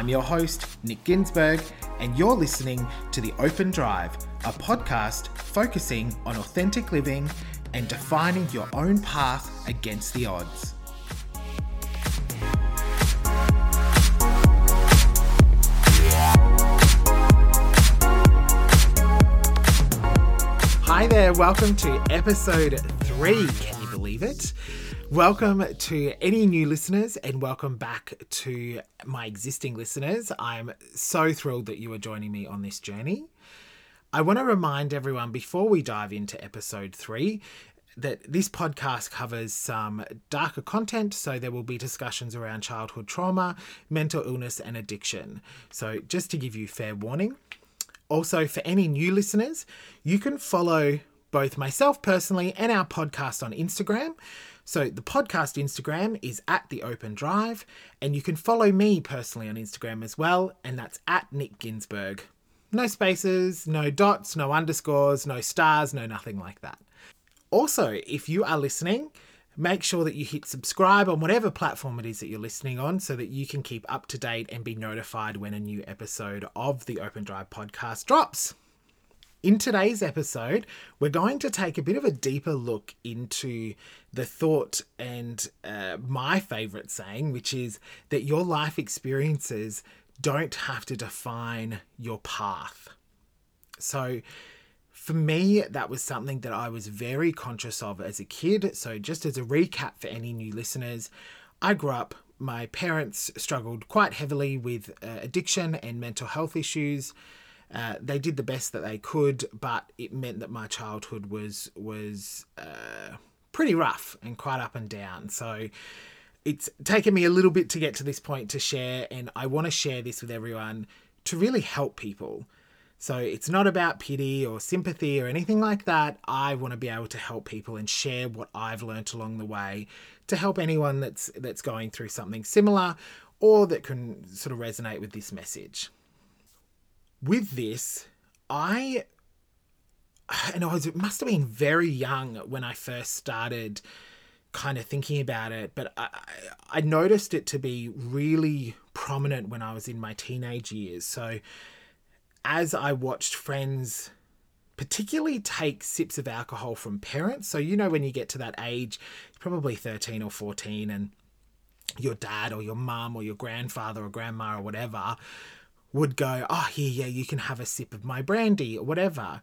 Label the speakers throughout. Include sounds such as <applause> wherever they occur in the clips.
Speaker 1: I'm your host, Nick Ginsburg, and you're listening to The Open Drive, a podcast focusing on authentic living and defining your own path against the odds. Hi there, welcome to episode three. Can you believe it? Welcome to any new listeners and welcome back to my existing listeners. I'm so thrilled that you are joining me on this journey. I want to remind everyone before we dive into episode three that this podcast covers some darker content, so there will be discussions around childhood trauma, mental illness, and addiction. So, just to give you fair warning. Also, for any new listeners, you can follow both myself personally and our podcast on Instagram. So the podcast Instagram is at the Open Drive, and you can follow me personally on Instagram as well, and that's at Nick Ginsburg. No spaces, no dots, no underscores, no stars, no nothing like that. Also, if you are listening, make sure that you hit subscribe on whatever platform it is that you're listening on so that you can keep up to date and be notified when a new episode of the Open Drive podcast drops. In today's episode, we're going to take a bit of a deeper look into the thought and uh, my favorite saying, which is that your life experiences don't have to define your path. So, for me, that was something that I was very conscious of as a kid. So, just as a recap for any new listeners, I grew up, my parents struggled quite heavily with uh, addiction and mental health issues. Uh, they did the best that they could, but it meant that my childhood was was uh, pretty rough and quite up and down. So it's taken me a little bit to get to this point to share, and I want to share this with everyone to really help people. So it's not about pity or sympathy or anything like that. I want to be able to help people and share what I've learnt along the way to help anyone that's that's going through something similar or that can sort of resonate with this message with this, I and I was it must have been very young when I first started kind of thinking about it, but I, I noticed it to be really prominent when I was in my teenage years. So as I watched friends particularly take sips of alcohol from parents. So you know when you get to that age, probably 13 or 14 and your dad or your mum or your grandfather or grandma or whatever would go, oh, here, yeah, you can have a sip of my brandy or whatever.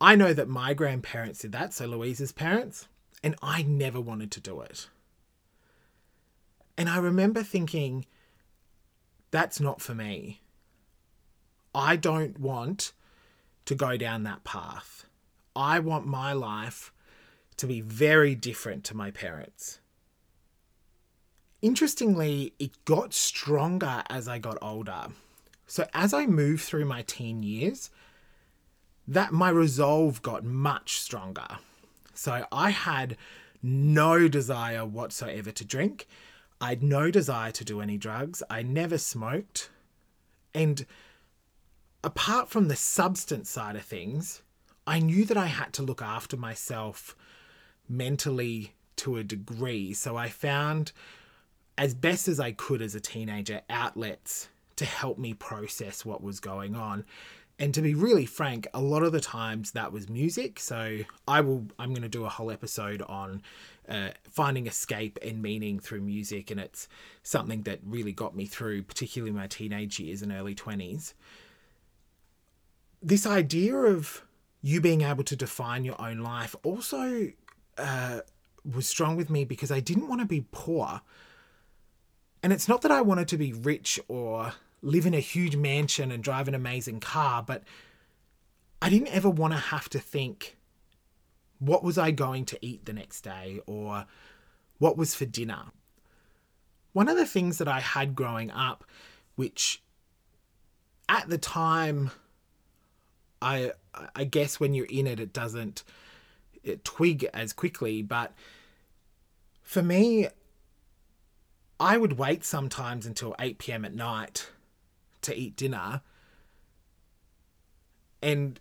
Speaker 1: I know that my grandparents did that, so Louise's parents, and I never wanted to do it. And I remember thinking, that's not for me. I don't want to go down that path. I want my life to be very different to my parents. Interestingly, it got stronger as I got older. So as I moved through my teen years, that my resolve got much stronger. So I had no desire whatsoever to drink. I had no desire to do any drugs. I never smoked. And apart from the substance side of things, I knew that I had to look after myself mentally to a degree. So I found, as best as I could as a teenager, outlets to help me process what was going on. And to be really frank, a lot of the times that was music. So I will, I'm going to do a whole episode on uh, finding escape and meaning through music. And it's something that really got me through, particularly my teenage years and early 20s. This idea of you being able to define your own life also uh, was strong with me because I didn't want to be poor. And it's not that I wanted to be rich or live in a huge mansion and drive an amazing car, but I didn't ever want to have to think, what was I going to eat the next day or what was for dinner? One of the things that I had growing up, which at the time, I I guess when you're in it, it doesn't it twig as quickly. But for me, I would wait sometimes until 8 p.m. at night to eat dinner and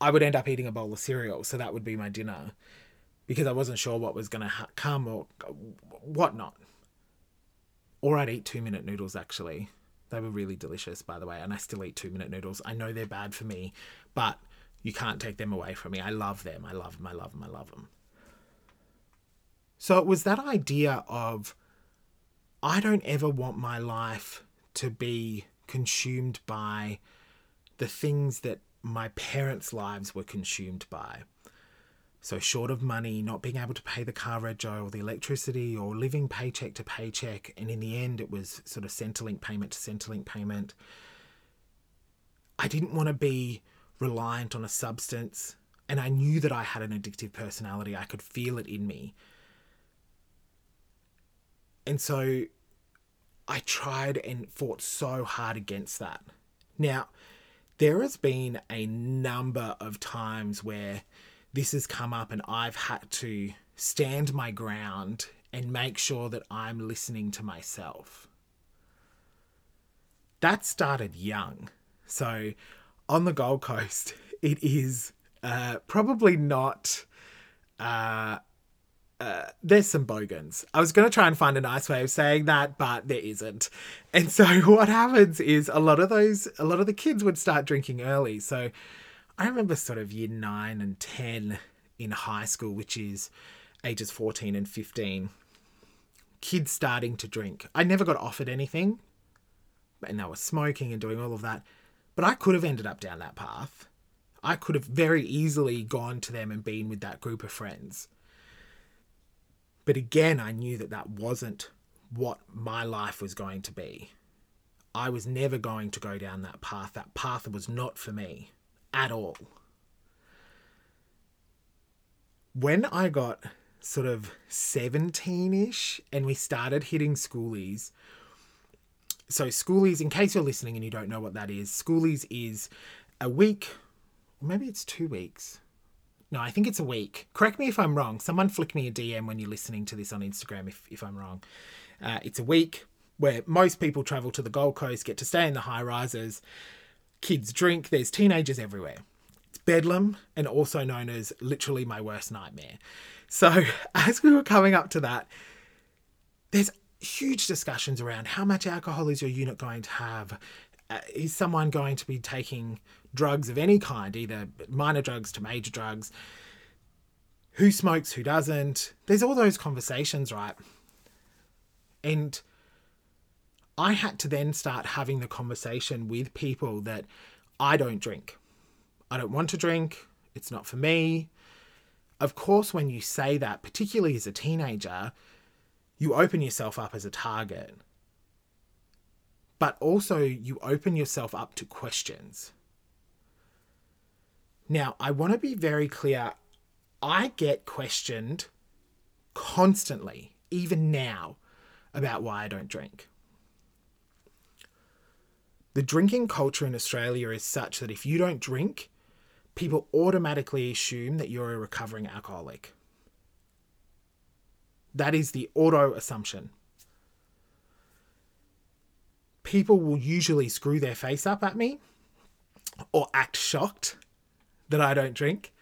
Speaker 1: I would end up eating a bowl of cereal. So that would be my dinner because I wasn't sure what was going to ha- come or whatnot. Or I'd eat two minute noodles actually. They were really delicious, by the way, and I still eat two minute noodles. I know they're bad for me, but you can't take them away from me. I love them. I love them. I love them. I love them. So it was that idea of I don't ever want my life to be consumed by the things that my parents' lives were consumed by. So, short of money, not being able to pay the car rego or the electricity or living paycheck to paycheck. And in the end, it was sort of Centrelink payment to Centrelink payment. I didn't want to be reliant on a substance. And I knew that I had an addictive personality. I could feel it in me. And so I tried and fought so hard against that. Now, there has been a number of times where this has come up and I've had to stand my ground and make sure that I'm listening to myself. That started young. So on the Gold Coast, <laughs> it is uh, probably not uh, uh, there's some bogans. I was going to try and find a nice way of saying that, but there isn't. And so <laughs> what happens is a lot of those, a lot of the kids would start drinking early. So I remember sort of year nine and 10 in high school, which is ages 14 and 15, kids starting to drink. I never got offered anything, and they were smoking and doing all of that. But I could have ended up down that path. I could have very easily gone to them and been with that group of friends but again, I knew that that wasn't what my life was going to be. I was never going to go down that path. That path was not for me at all. When I got sort of 17 ish and we started hitting schoolies, so schoolies, in case you're listening and you don't know what that is, schoolies is a week, maybe it's two weeks, no, I think it's a week. Correct me if I'm wrong. Someone flick me a DM when you're listening to this on Instagram if, if I'm wrong. Uh, it's a week where most people travel to the Gold Coast, get to stay in the high rises. Kids drink, there's teenagers everywhere. It's Bedlam and also known as literally my worst nightmare. So, <laughs> as we were coming up to that, there's huge discussions around how much alcohol is your unit going to have? Uh, is someone going to be taking drugs of any kind, either minor drugs to major drugs. Who smokes, who doesn't? There's all those conversations, right? And I had to then start having the conversation with people that I don't drink. I don't want to drink. It's not for me. Of course, when you say that, particularly as a teenager, you open yourself up as a target. But also, you open yourself up to questions. Now, I want to be very clear. I get questioned constantly, even now, about why I don't drink. The drinking culture in Australia is such that if you don't drink, people automatically assume that you're a recovering alcoholic. That is the auto assumption. People will usually screw their face up at me or act shocked that I don't drink,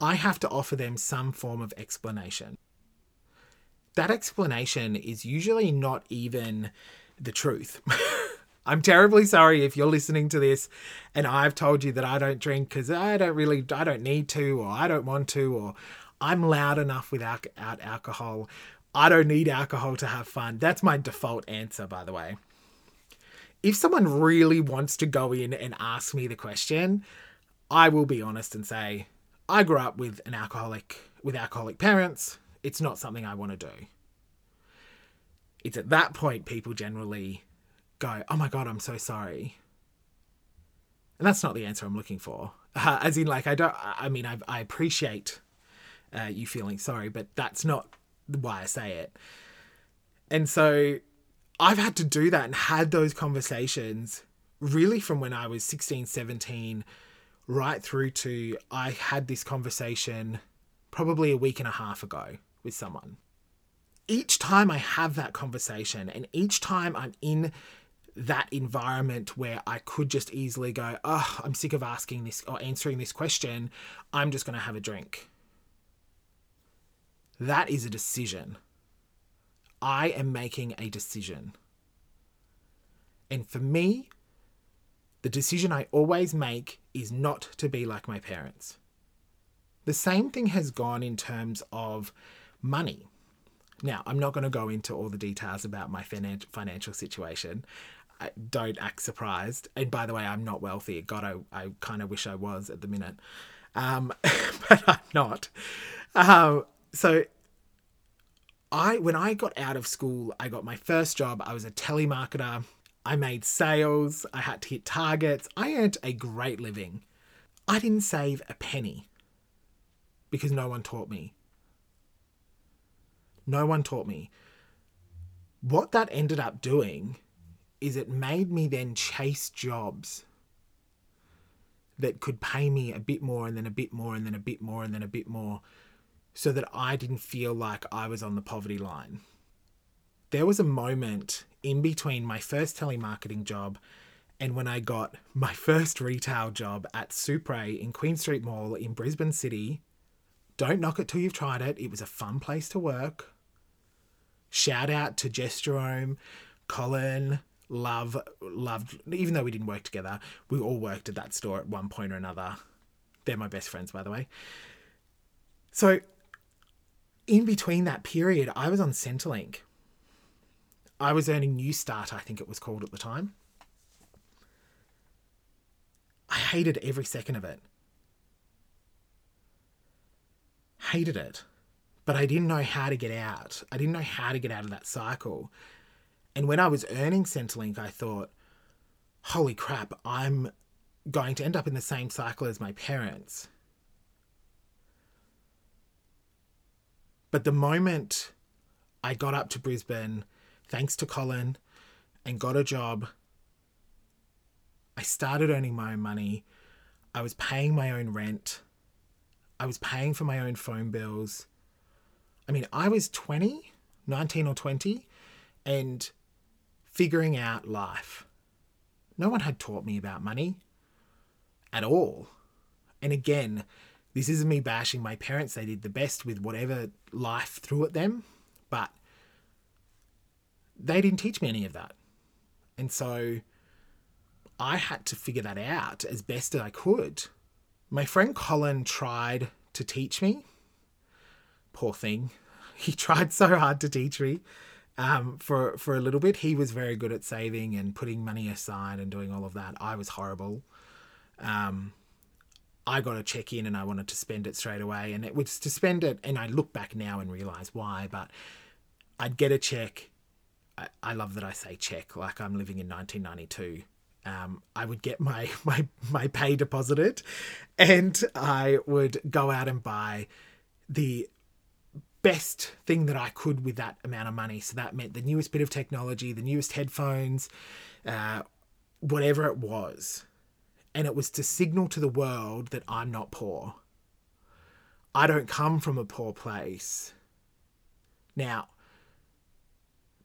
Speaker 1: I have to offer them some form of explanation. That explanation is usually not even the truth. <laughs> I'm terribly sorry if you're listening to this and I've told you that I don't drink because I don't really, I don't need to, or I don't want to, or I'm loud enough without alcohol. I don't need alcohol to have fun. That's my default answer, by the way. If someone really wants to go in and ask me the question, I will be honest and say I grew up with an alcoholic with alcoholic parents. It's not something I want to do. It's at that point people generally go, "Oh my god, I'm so sorry." And that's not the answer I'm looking for. Uh, as in, like, I don't. I mean, I, I appreciate uh, you feeling sorry, but that's not why I say it. And so, I've had to do that and had those conversations really from when I was 16, 17 right through to I had this conversation probably a week and a half ago with someone. Each time I have that conversation, and each time I'm in that environment where I could just easily go, oh, I'm sick of asking this or answering this question, I'm just going to have a drink. That is a decision. I am making a decision. And for me, the decision I always make is not to be like my parents. The same thing has gone in terms of money. Now, I'm not going to go into all the details about my financial situation. I don't act surprised. And by the way, I'm not wealthy. God, I, I kind of wish I was at the minute. Um, <laughs> but I'm not. Um, so I when I got out of school, I got my first job. I was a telemarketer. I made sales. I had to hit targets. I earned a great living. I didn't save a penny because no one taught me. No one taught me. What that ended up doing is it made me then chase jobs that could pay me a bit more and then a bit more and then a bit more and then a bit more so that I didn't feel like I was on the poverty line. There was a moment in between my first telemarketing job and when I got my first retail job at Supre in Queen Street Mall in Brisbane City. Don't knock it till you've tried it. It was a fun place to work. Shout out to Jess Jerome, Colin, love, loved, even though we didn't work together, we all worked at that store at one point or another. They're my best friends, by the way. So in between that period, I was on Centrelink. I was earning Newstart, I think it was called at the time. I hated every second of it. Hated it. But I didn't know how to get out. I didn't know how to get out of that cycle. And when I was earning Centrelink, I thought, holy crap, I'm going to end up in the same cycle as my parents. But the moment I got up to Brisbane, thanks to Colin, and got a job, I started earning my own money. I was paying my own rent. I was paying for my own phone bills. I mean, I was 20, 19 or 20, and figuring out life. No one had taught me about money at all. And again, this isn't me bashing my parents. They did the best with whatever life threw at them, but they didn't teach me any of that. And so I had to figure that out as best as I could. My friend Colin tried to teach me. Poor thing. <laughs> He tried so hard to teach me um, for, for a little bit. He was very good at saving and putting money aside and doing all of that. I was horrible. Um, I got a check in and I wanted to spend it straight away. And it was to spend it, and I look back now and realize why, but I'd get a check. I, I love that I say check, like I'm living in 1992. Um, I would get my, <laughs> my my pay deposited, and I would go out and buy the best thing that I could with that amount of money. So that meant the newest bit of technology, the newest headphones, uh, whatever it was and it was to signal to the world that I'm not poor. I don't come from a poor place. Now,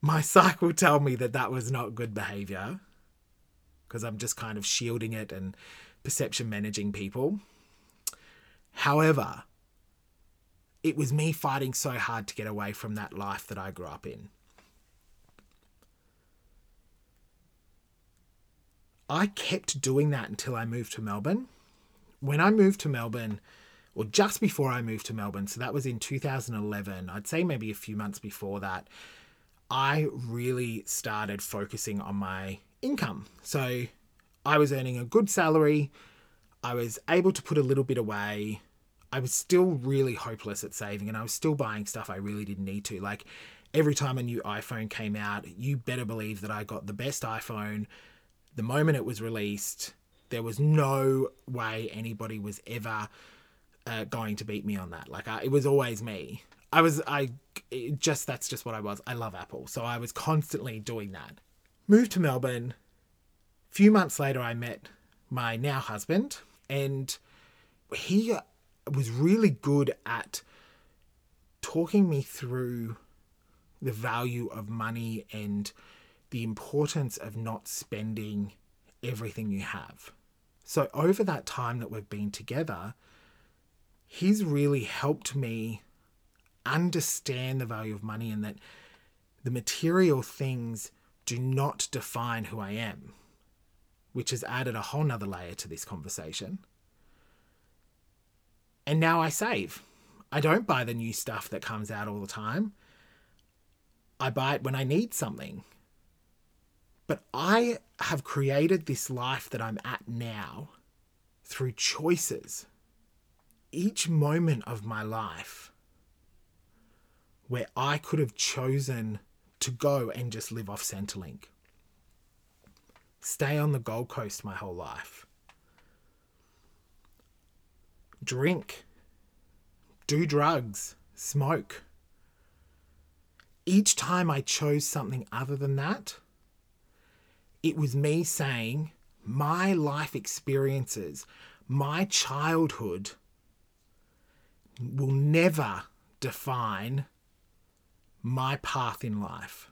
Speaker 1: my <laughs> psych will tell me that that was not good behavior because I'm just kind of shielding it and perception managing people. However, it was me fighting so hard to get away from that life that I grew up in. I kept doing that until I moved to Melbourne. When I moved to Melbourne, or just before I moved to Melbourne, so that was in 2011, I'd say maybe a few months before that, I really started focusing on my income. So I was earning a good salary, I was able to put a little bit away. I was still really hopeless at saving and I was still buying stuff I really didn't need to. Like every time a new iPhone came out, you better believe that I got the best iPhone the moment it was released, there was no way anybody was ever uh, going to beat me on that. Like I, it was always me. I was I just that's just what I was. I love Apple, so I was constantly doing that. Moved to Melbourne. A few months later, I met my now husband, and he was really good at talking me through the value of money and the importance of not spending everything you have. So, over that time that we've been together, he's really helped me understand the value of money and that the material things do not define who I am, which has added a whole nother layer to this conversation. And now I save. I don't buy the new stuff that comes out all the time. I buy it when I need something. But I have created this life that I'm at now through choices. Each moment of my life where I could have chosen to go and just live off Centrelink, stay on the Gold Coast my whole life, drink, do drugs, smoke. Each time I chose something other than that, it was me saying, my life experiences, my childhood will never define my path in life.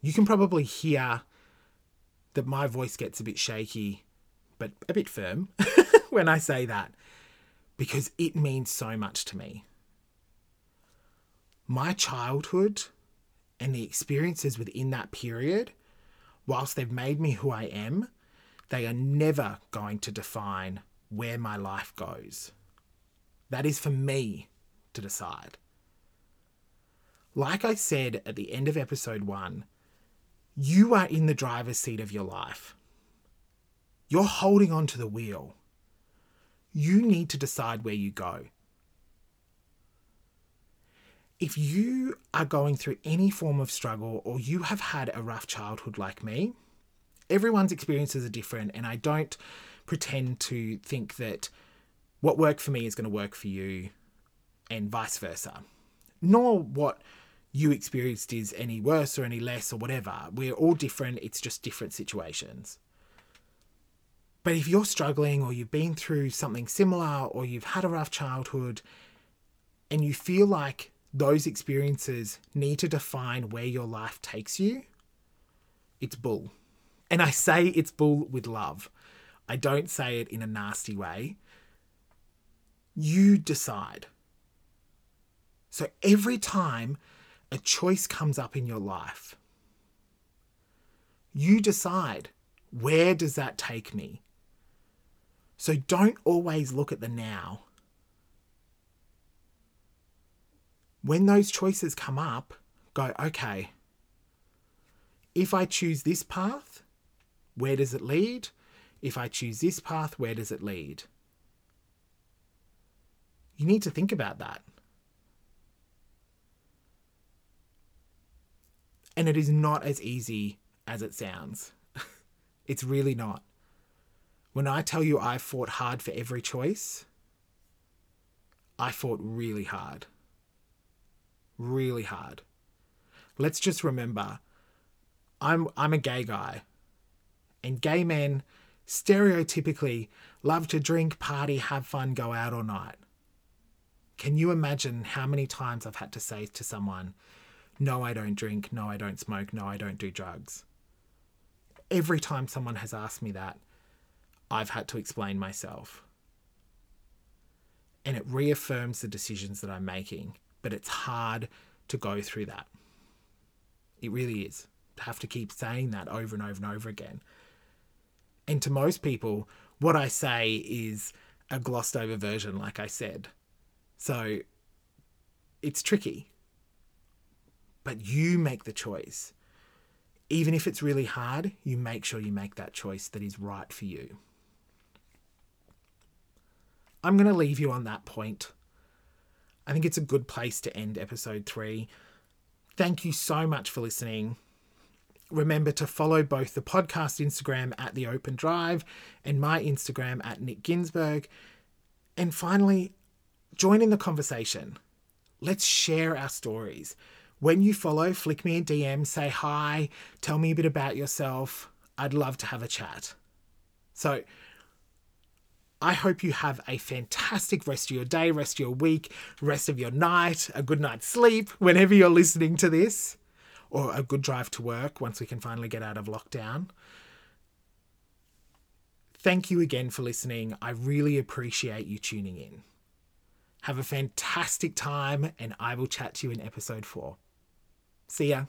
Speaker 1: You can probably hear that my voice gets a bit shaky, but a bit firm <laughs> when I say that because it means so much to me. My childhood and the experiences within that period, whilst they've made me who I am, they are never going to define where my life goes. That is for me to decide. Like I said at the end of episode one, you are in the driver's seat of your life. You're holding on to the wheel. You need to decide where you go. If you are going through any form of struggle or you have had a rough childhood like me, everyone's experiences are different, and I don't pretend to think that what worked for me is going to work for you and vice versa. Nor what you experienced is any worse or any less or whatever. We're all different, it's just different situations. But if you're struggling or you've been through something similar or you've had a rough childhood and you feel like those experiences need to define where your life takes you, it's bull. And I say it's bull with love. I don't say it in a nasty way. You decide. So every time a choice comes up in your life, you decide where does that take me? So don't always look at the now. When those choices come up, go, okay, if I choose this path, where does it lead? If I choose this path, where does it lead? You need to think about that. And it is not as easy as it sounds. <laughs> it's really not. When I tell you I fought hard for every choice, I fought really hard. Really hard. Let's just remember I'm I'm a gay guy. And gay men stereotypically love to drink, party, have fun, go out all night. Can you imagine how many times I've had to say to someone, No, I don't drink. No, I don't smoke. No, I don't do drugs. Every time someone has asked me that, I've had to explain myself. And it reaffirms the decisions that I'm making, but it's hard to go through that. It really is. To have to keep saying that over and over and over again. And to most people, what I say is a glossed over version, like I said. So it's tricky. But you make the choice. Even if it's really hard, you make sure you make that choice that is right for you. I'm going to leave you on that point. I think it's a good place to end episode three. Thank you so much for listening. Remember to follow both the podcast Instagram at The Open Drive and my Instagram at Nick Ginsburg. And finally, join in the conversation. Let's share our stories. When you follow, flick me a DM, say hi, tell me a bit about yourself. I'd love to have a chat. So, I hope you have a fantastic rest of your day, rest of your week, rest of your night, a good night's sleep whenever you're listening to this, or a good drive to work once we can finally get out of lockdown. Thank you again for listening. I really appreciate you tuning in. Have a fantastic time, and I will chat to you in episode four. See ya.